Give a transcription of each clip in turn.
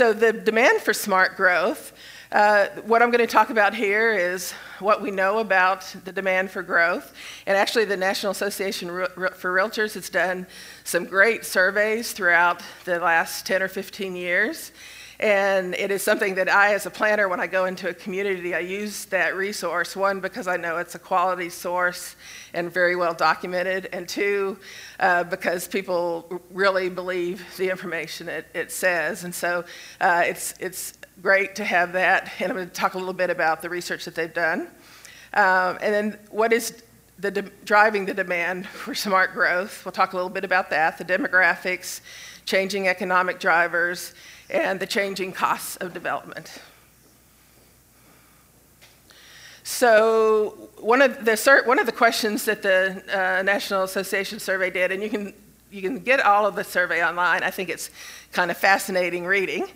So, the demand for smart growth, uh, what I'm going to talk about here is what we know about the demand for growth. And actually, the National Association for Realtors has done some great surveys throughout the last 10 or 15 years. And it is something that I, as a planner, when I go into a community, I use that resource. One, because I know it's a quality source and very well documented. And two, uh, because people really believe the information it, it says. And so uh, it's, it's great to have that. And I'm going to talk a little bit about the research that they've done. Um, and then what is the de- driving the demand for smart growth? We'll talk a little bit about that, the demographics, changing economic drivers, and the changing costs of development. So one of the one of the questions that the uh, National Association survey did, and you can you can get all of the survey online. I think it's kind of fascinating reading.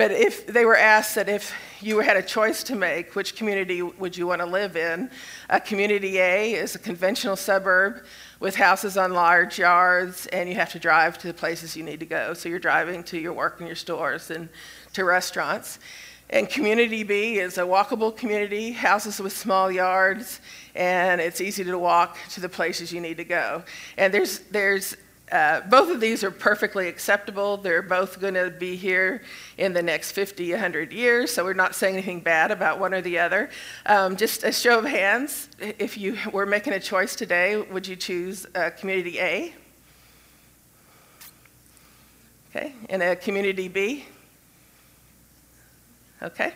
But if they were asked that if you had a choice to make, which community would you want to live in? A community A is a conventional suburb with houses on large yards, and you have to drive to the places you need to go. So you're driving to your work and your stores and to restaurants. And Community B is a walkable community, houses with small yards, and it's easy to walk to the places you need to go. And there's, there's uh, both of these are perfectly acceptable. They're both going to be here in the next 50, 100 years, so we're not saying anything bad about one or the other. Um, just a show of hands, if you were making a choice today, would you choose uh, Community A? Okay, and a Community B? Okay,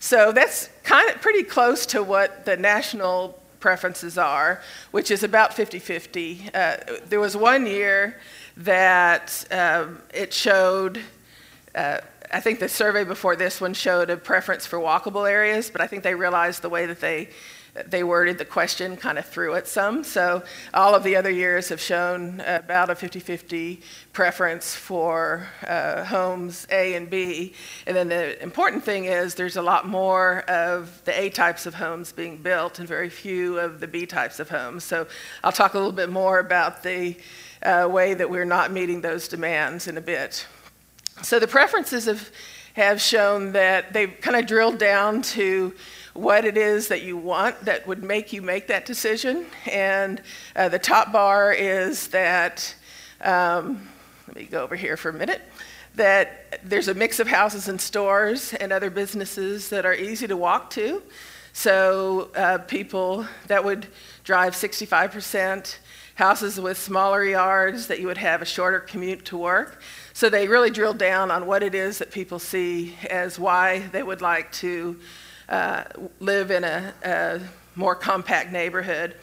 so that's kind of pretty close to what the national preferences are, which is about 50 50. Uh, there was one year that um, it showed, uh, I think the survey before this one showed a preference for walkable areas, but I think they realized the way that they they worded the question kind of threw it some. So all of the other years have shown about a 50 50 preference for uh, homes A and B. And then the important thing is there's a lot more of the A types of homes being built and very few of the B types of homes. So I'll talk a little bit more about the uh, way that we're not meeting those demands in a bit. So the preferences have, have shown that they've kind of drilled down to what it is that you want that would make you make that decision. And uh, the top bar is that, um, let me go over here for a minute, that there's a mix of houses and stores and other businesses that are easy to walk to. So uh, people that would drive 65%, houses with smaller yards that you would have a shorter commute to work. So they really drill down on what it is that people see as why they would like to uh, live in a, a, more compact neighborhood.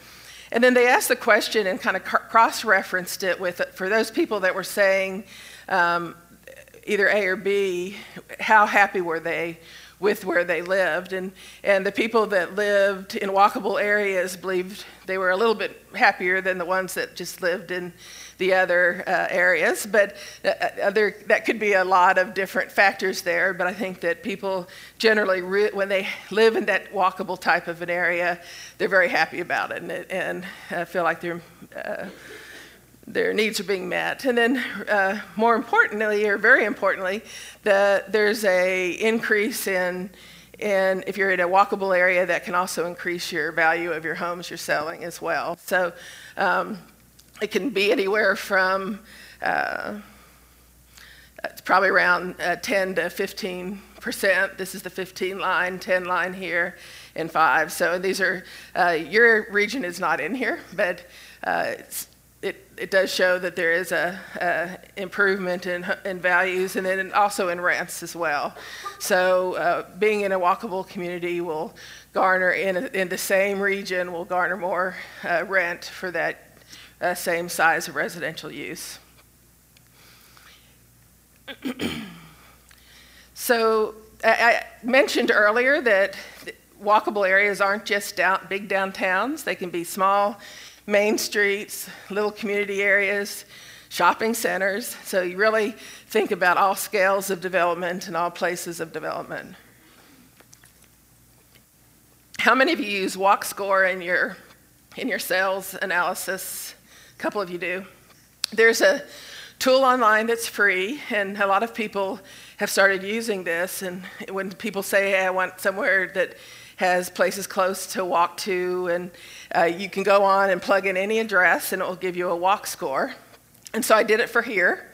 And then they asked the question and kind of cross referenced it with, for those people that were saying um, either A or B, how happy were they with where they lived? And, and the people that lived in walkable areas believed they were a little bit happier than the ones that just lived in the other uh, areas. But uh, uh that could be a lot of different factors there. But I think that people generally, re- when they live in that walkable type of an area, they're very happy about it and, and uh, feel like their uh, their needs are being met. And then, uh, more importantly, or very importantly, the, there's a increase in and if you're in a walkable area, that can also increase your value of your homes you're selling as well. So um, it can be anywhere from uh, it's probably around uh, 10 to 15 percent. This is the 15 line, 10 line here, and five. So these are uh, your region is not in here, but uh, it, it does show that there is a, a, improvement in, in values and then also in rents as well. So uh, being in a walkable community will garner in, in the same region will garner more uh, rent for that uh, same size of residential use. so I, I, mentioned earlier that walkable areas aren't just down, big downtowns. They can be small main streets, little community areas, shopping centers. So you really think about all scales of development and all places of development. How many of you use walk score in your in your sales analysis? A couple of you do. There's a tool online that's free, and a lot of people have started using this. And when people say, hey, I want somewhere that has places close to walk to, and uh, you can go on and plug in any address, and it will give you a walk score. And so I did it for here,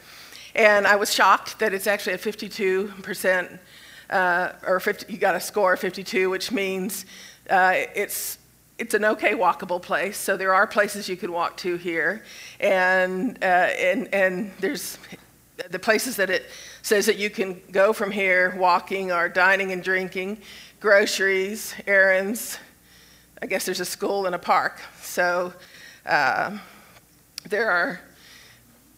and I was shocked that it's actually a 52%, uh, or 50, you got a score of 52, which means uh, it's it's an okay walkable place. So there are places you can walk to here, and uh, and and there's the places that it says that you can go from here walking or dining and drinking, groceries, errands. I guess there's a school and a park. So uh, there are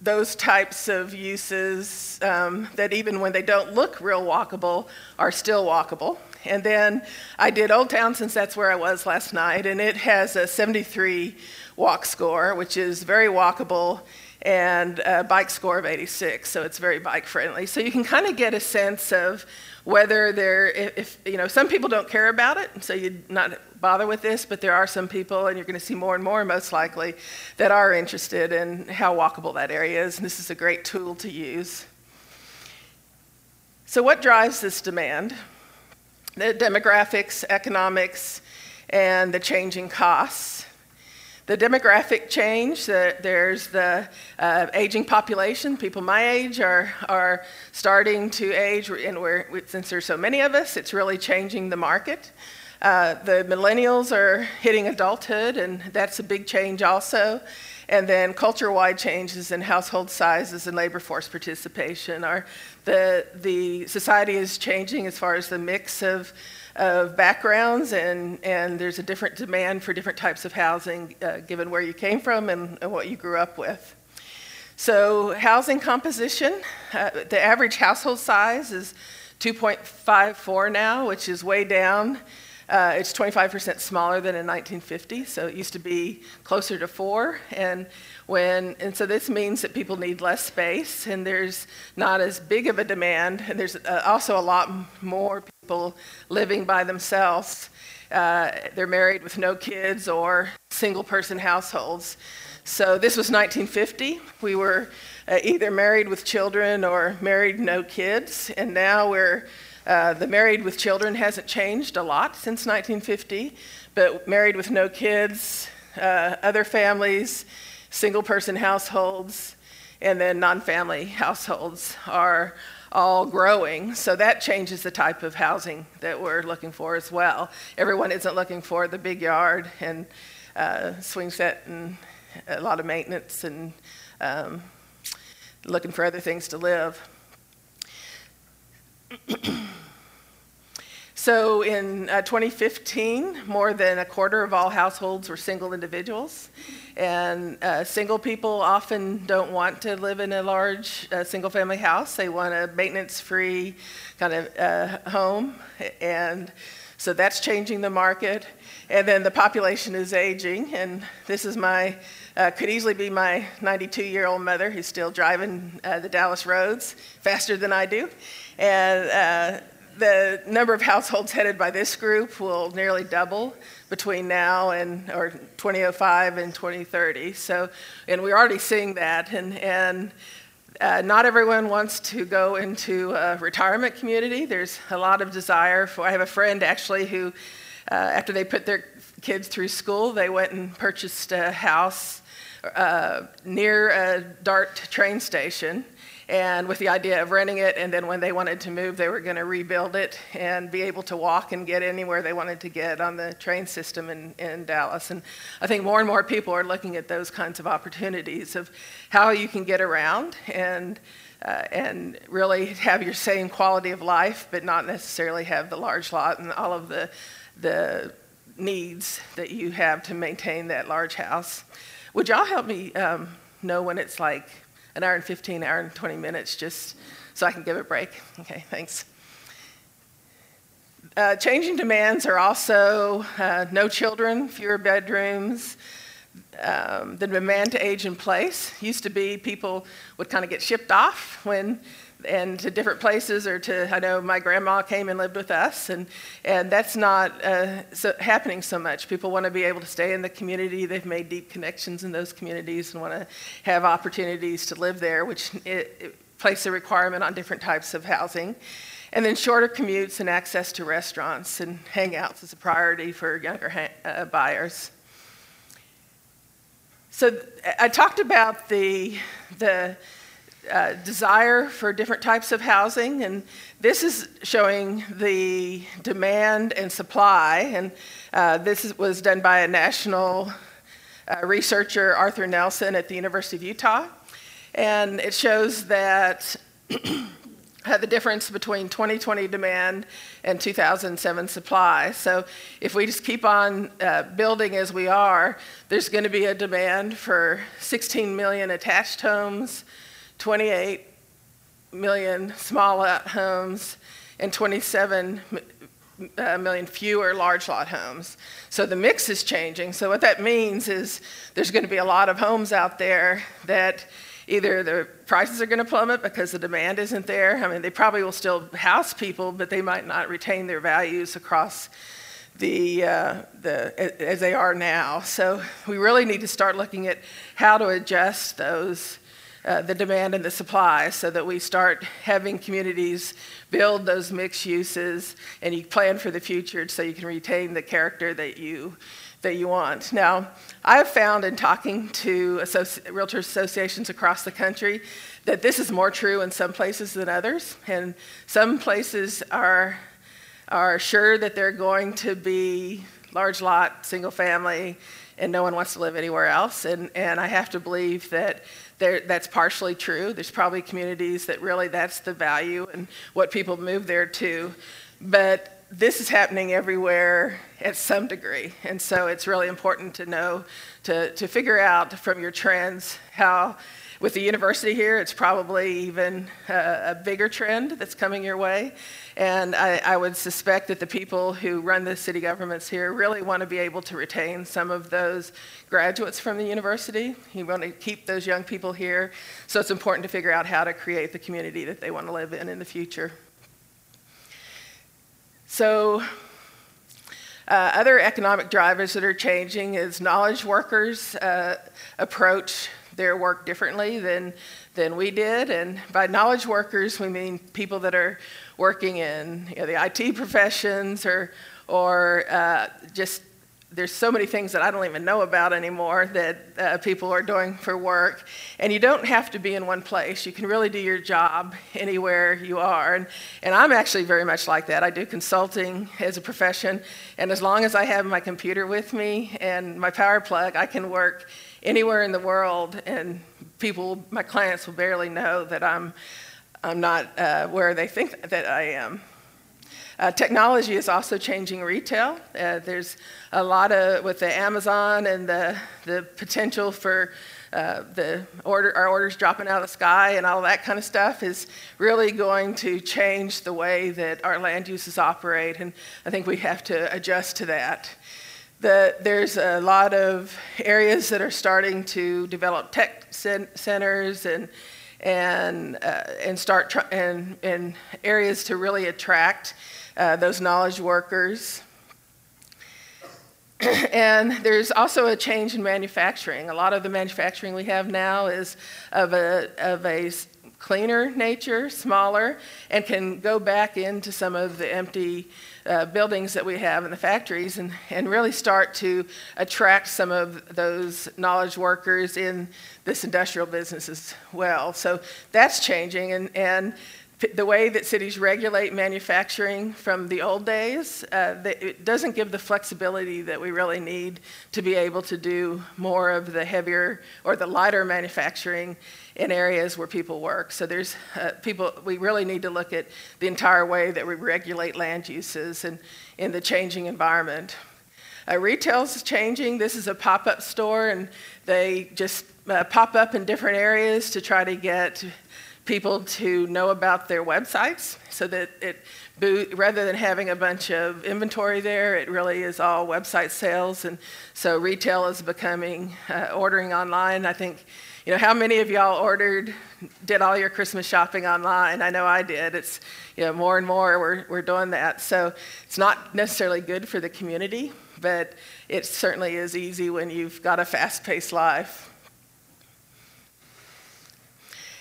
those types of uses um, that even when they don't look real walkable are still walkable. And then I did Old Town since that's where I was last night, and it has a 73 walk score, which is very walkable, and a bike score of 86, so it's very bike friendly. So you can kind of get a sense of whether there, if, you know, some people don't care about it, so you'd not bother with this, but there are some people, and you're going to see more and more, most likely, that are interested in how walkable that area is, and this is a great tool to use. So, what drives this demand? The demographics, economics, and the changing costs. The demographic change, the, there's the uh, aging population. People my age are, are starting to age, and we're, since there's so many of us, it's really changing the market. Uh, the millennials are hitting adulthood, and that's a big change also. And then culture wide changes in household sizes and labor force participation are the, the society is changing as far as the mix of of backgrounds, and, and there's a different demand for different types of housing uh, given where you came from and, and, what you grew up with. So, housing composition uh, the average household size is 2.54 now, which is way down. Uh, it's 25% smaller than in 1950, so it used to be closer to four. And when and so this means that people need less space, and there's not as big of a demand. And there's uh, also a lot more people living by themselves. Uh, they're married with no kids or single person households. So this was 1950. We were uh, either married with children or married no kids, and now we're uh, the married with children hasn't changed a lot since 1950, but married with no kids, uh, other families, single person households, and then non family households are all growing. So that changes the type of housing that we're looking for as well. Everyone isn't looking for the big yard and uh, swing set and a lot of maintenance and um, looking for other things to live. So in uh, 2015, more than a quarter of all households were single individuals. And uh, single people often don't want to live in a large uh, single family house. They want a maintenance free kind of uh, home. And so that's changing the market. And then the population is aging. And this is my, uh, could easily be my 92 year old mother who's still driving uh, the Dallas roads faster than I do. And the number of households headed by this group will nearly double between now and or 2005 and 2030. So, and we're already seeing that, and and. Uh, not everyone wants to go into a retirement community. There's a lot of desire for. I have a friend actually who, uh, after they put their kids through school, they went and purchased a house uh, near a DART train station and with the idea of renting it, and then when they wanted to move, they were going to rebuild it and be able to walk and get anywhere they wanted to get on the train system in, in Dallas. And I think more and more people are looking at those kinds of opportunities of how you can get around and uh, and really have your same quality of life, but not necessarily have the large lot and all of the the needs that you have to maintain that large house. Would y'all help me um, know when it's like an hour and 15, hour and 20 minutes just so I can give a break. Okay, thanks. Uh, changing demands are also uh, no children, fewer bedrooms. Um, the demand to age in place used to be people would kind of get shipped off when and to different places or to I know my grandma came and lived with us and and that's not uh, so happening so much. People want to be able to stay in the community. They've made deep connections in those communities and want to have opportunities to live there, which it, it place a requirement on different types of housing. And then shorter commutes and access to restaurants and hangouts is a priority for younger ha- uh, buyers. So I talked about the, the uh, desire for different types of housing, and this is showing the demand and supply. And uh, this is, was done by a national uh, researcher, Arthur Nelson, at the University of Utah. And it shows that the difference between 2020 demand and 2007 supply. So if we just keep on uh, building as we are, there's going to be a demand for 16 million attached homes, 28 million small lot homes, and 27 uh, million fewer large lot homes. So the mix is changing. So what that means is there's going to be a lot of homes out there that either the prices are going to plummet because the demand isn't there. I mean, they probably will still house people, but they might not retain their values across the, uh, the as they are now. So we really need to start looking at how to adjust those. Uh, the demand and the supply so that we start having communities build those mixed uses and you plan for the future so you can retain the character that you that you want. Now, I've found in talking to associ- realtor associations across the country that this is more true in some places than others, and some places are are sure that they're going to be large lot, single family, and no one wants to live anywhere else. And, and I have to believe that that's partially true. There's probably communities that really that's the value and what people move there to. But this is happening everywhere at some degree. And so it's really important to know, to, to figure out from your trends how, with the university here, it's probably even a, a bigger trend that's coming your way. And I, I, would suspect that the people who run the city governments here really want to be able to retain some of those graduates from the university. You want to keep those young people here. So it's important to figure out how to create the community that they want to live in in the future. So, uh, other economic drivers that are changing is knowledge workers uh, approach their work differently than, than we did. And by knowledge workers, we mean people that are working in you know, the IT professions or, or uh, just there's so many things that I don't even know about anymore that uh, people are doing for work. And you don't have to be in one place. You can really do your job anywhere you are. And, and I'm actually very much like that. I do consulting as a profession. And as long as I have my computer with me and my power plug, I can work anywhere in the world. And people, my clients, will barely know that I'm, I'm not uh, where they think that I am. Uh, technology is also changing retail. Uh, there's a lot of, with the Amazon and the, the potential for uh, the order, our orders dropping out of the sky and all that kind of stuff is really going to change the way that our land uses operate, and I think we have to adjust to that. The, there's a lot of areas that are starting to develop tech centers and and uh, and start tr- and, and areas to really attract uh, those knowledge workers. and there's also a change in manufacturing. A lot of the manufacturing we have now is of a, of a cleaner nature, smaller, and can go back into some of the empty uh, buildings that we have in the factories and, and really start to attract some of those knowledge workers in this industrial business as well. So that's changing, and, and the way that cities regulate manufacturing from the old days, uh, it doesn't give the flexibility that we really need to be able to do more of the heavier or the lighter manufacturing in areas where people work. So there's uh, people, we really need to look at the entire way that we regulate land uses and in the changing environment. Uh, retail's changing. This is a pop-up store, and they just uh, pop up in different areas to try to get people to know about their websites so that it rather than having a bunch of inventory there it really is all website sales and so retail is becoming uh, ordering online i think you know, how many of y'all ordered, did all your Christmas shopping online? I know I did. It's, you know, more and more we're, we're doing that. So it's not necessarily good for the community, but it certainly is easy when you've got a fast paced life.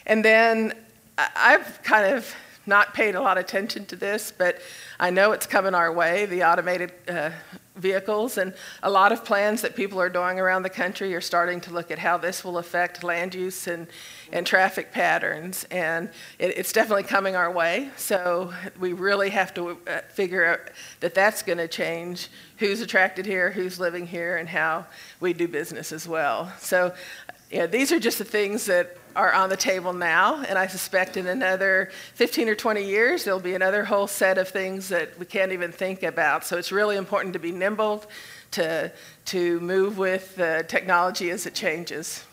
And then I've kind of not paid a lot of attention to this, but I know it's coming our way, the automated uh, vehicles, and a lot of plans that people are doing around the country are starting to look at how this will affect land use and, and traffic patterns. And it, it's definitely coming our way, so we really have to uh, figure out that that's going to change who's attracted here, who's living here, and how we do business as well. So, yeah, these are just the things that are on the table now, and I suspect in another 15 or 20 years, there'll be another whole set of things that we can't even think about. So it's really important to be nimble, to, to move with the technology as it changes.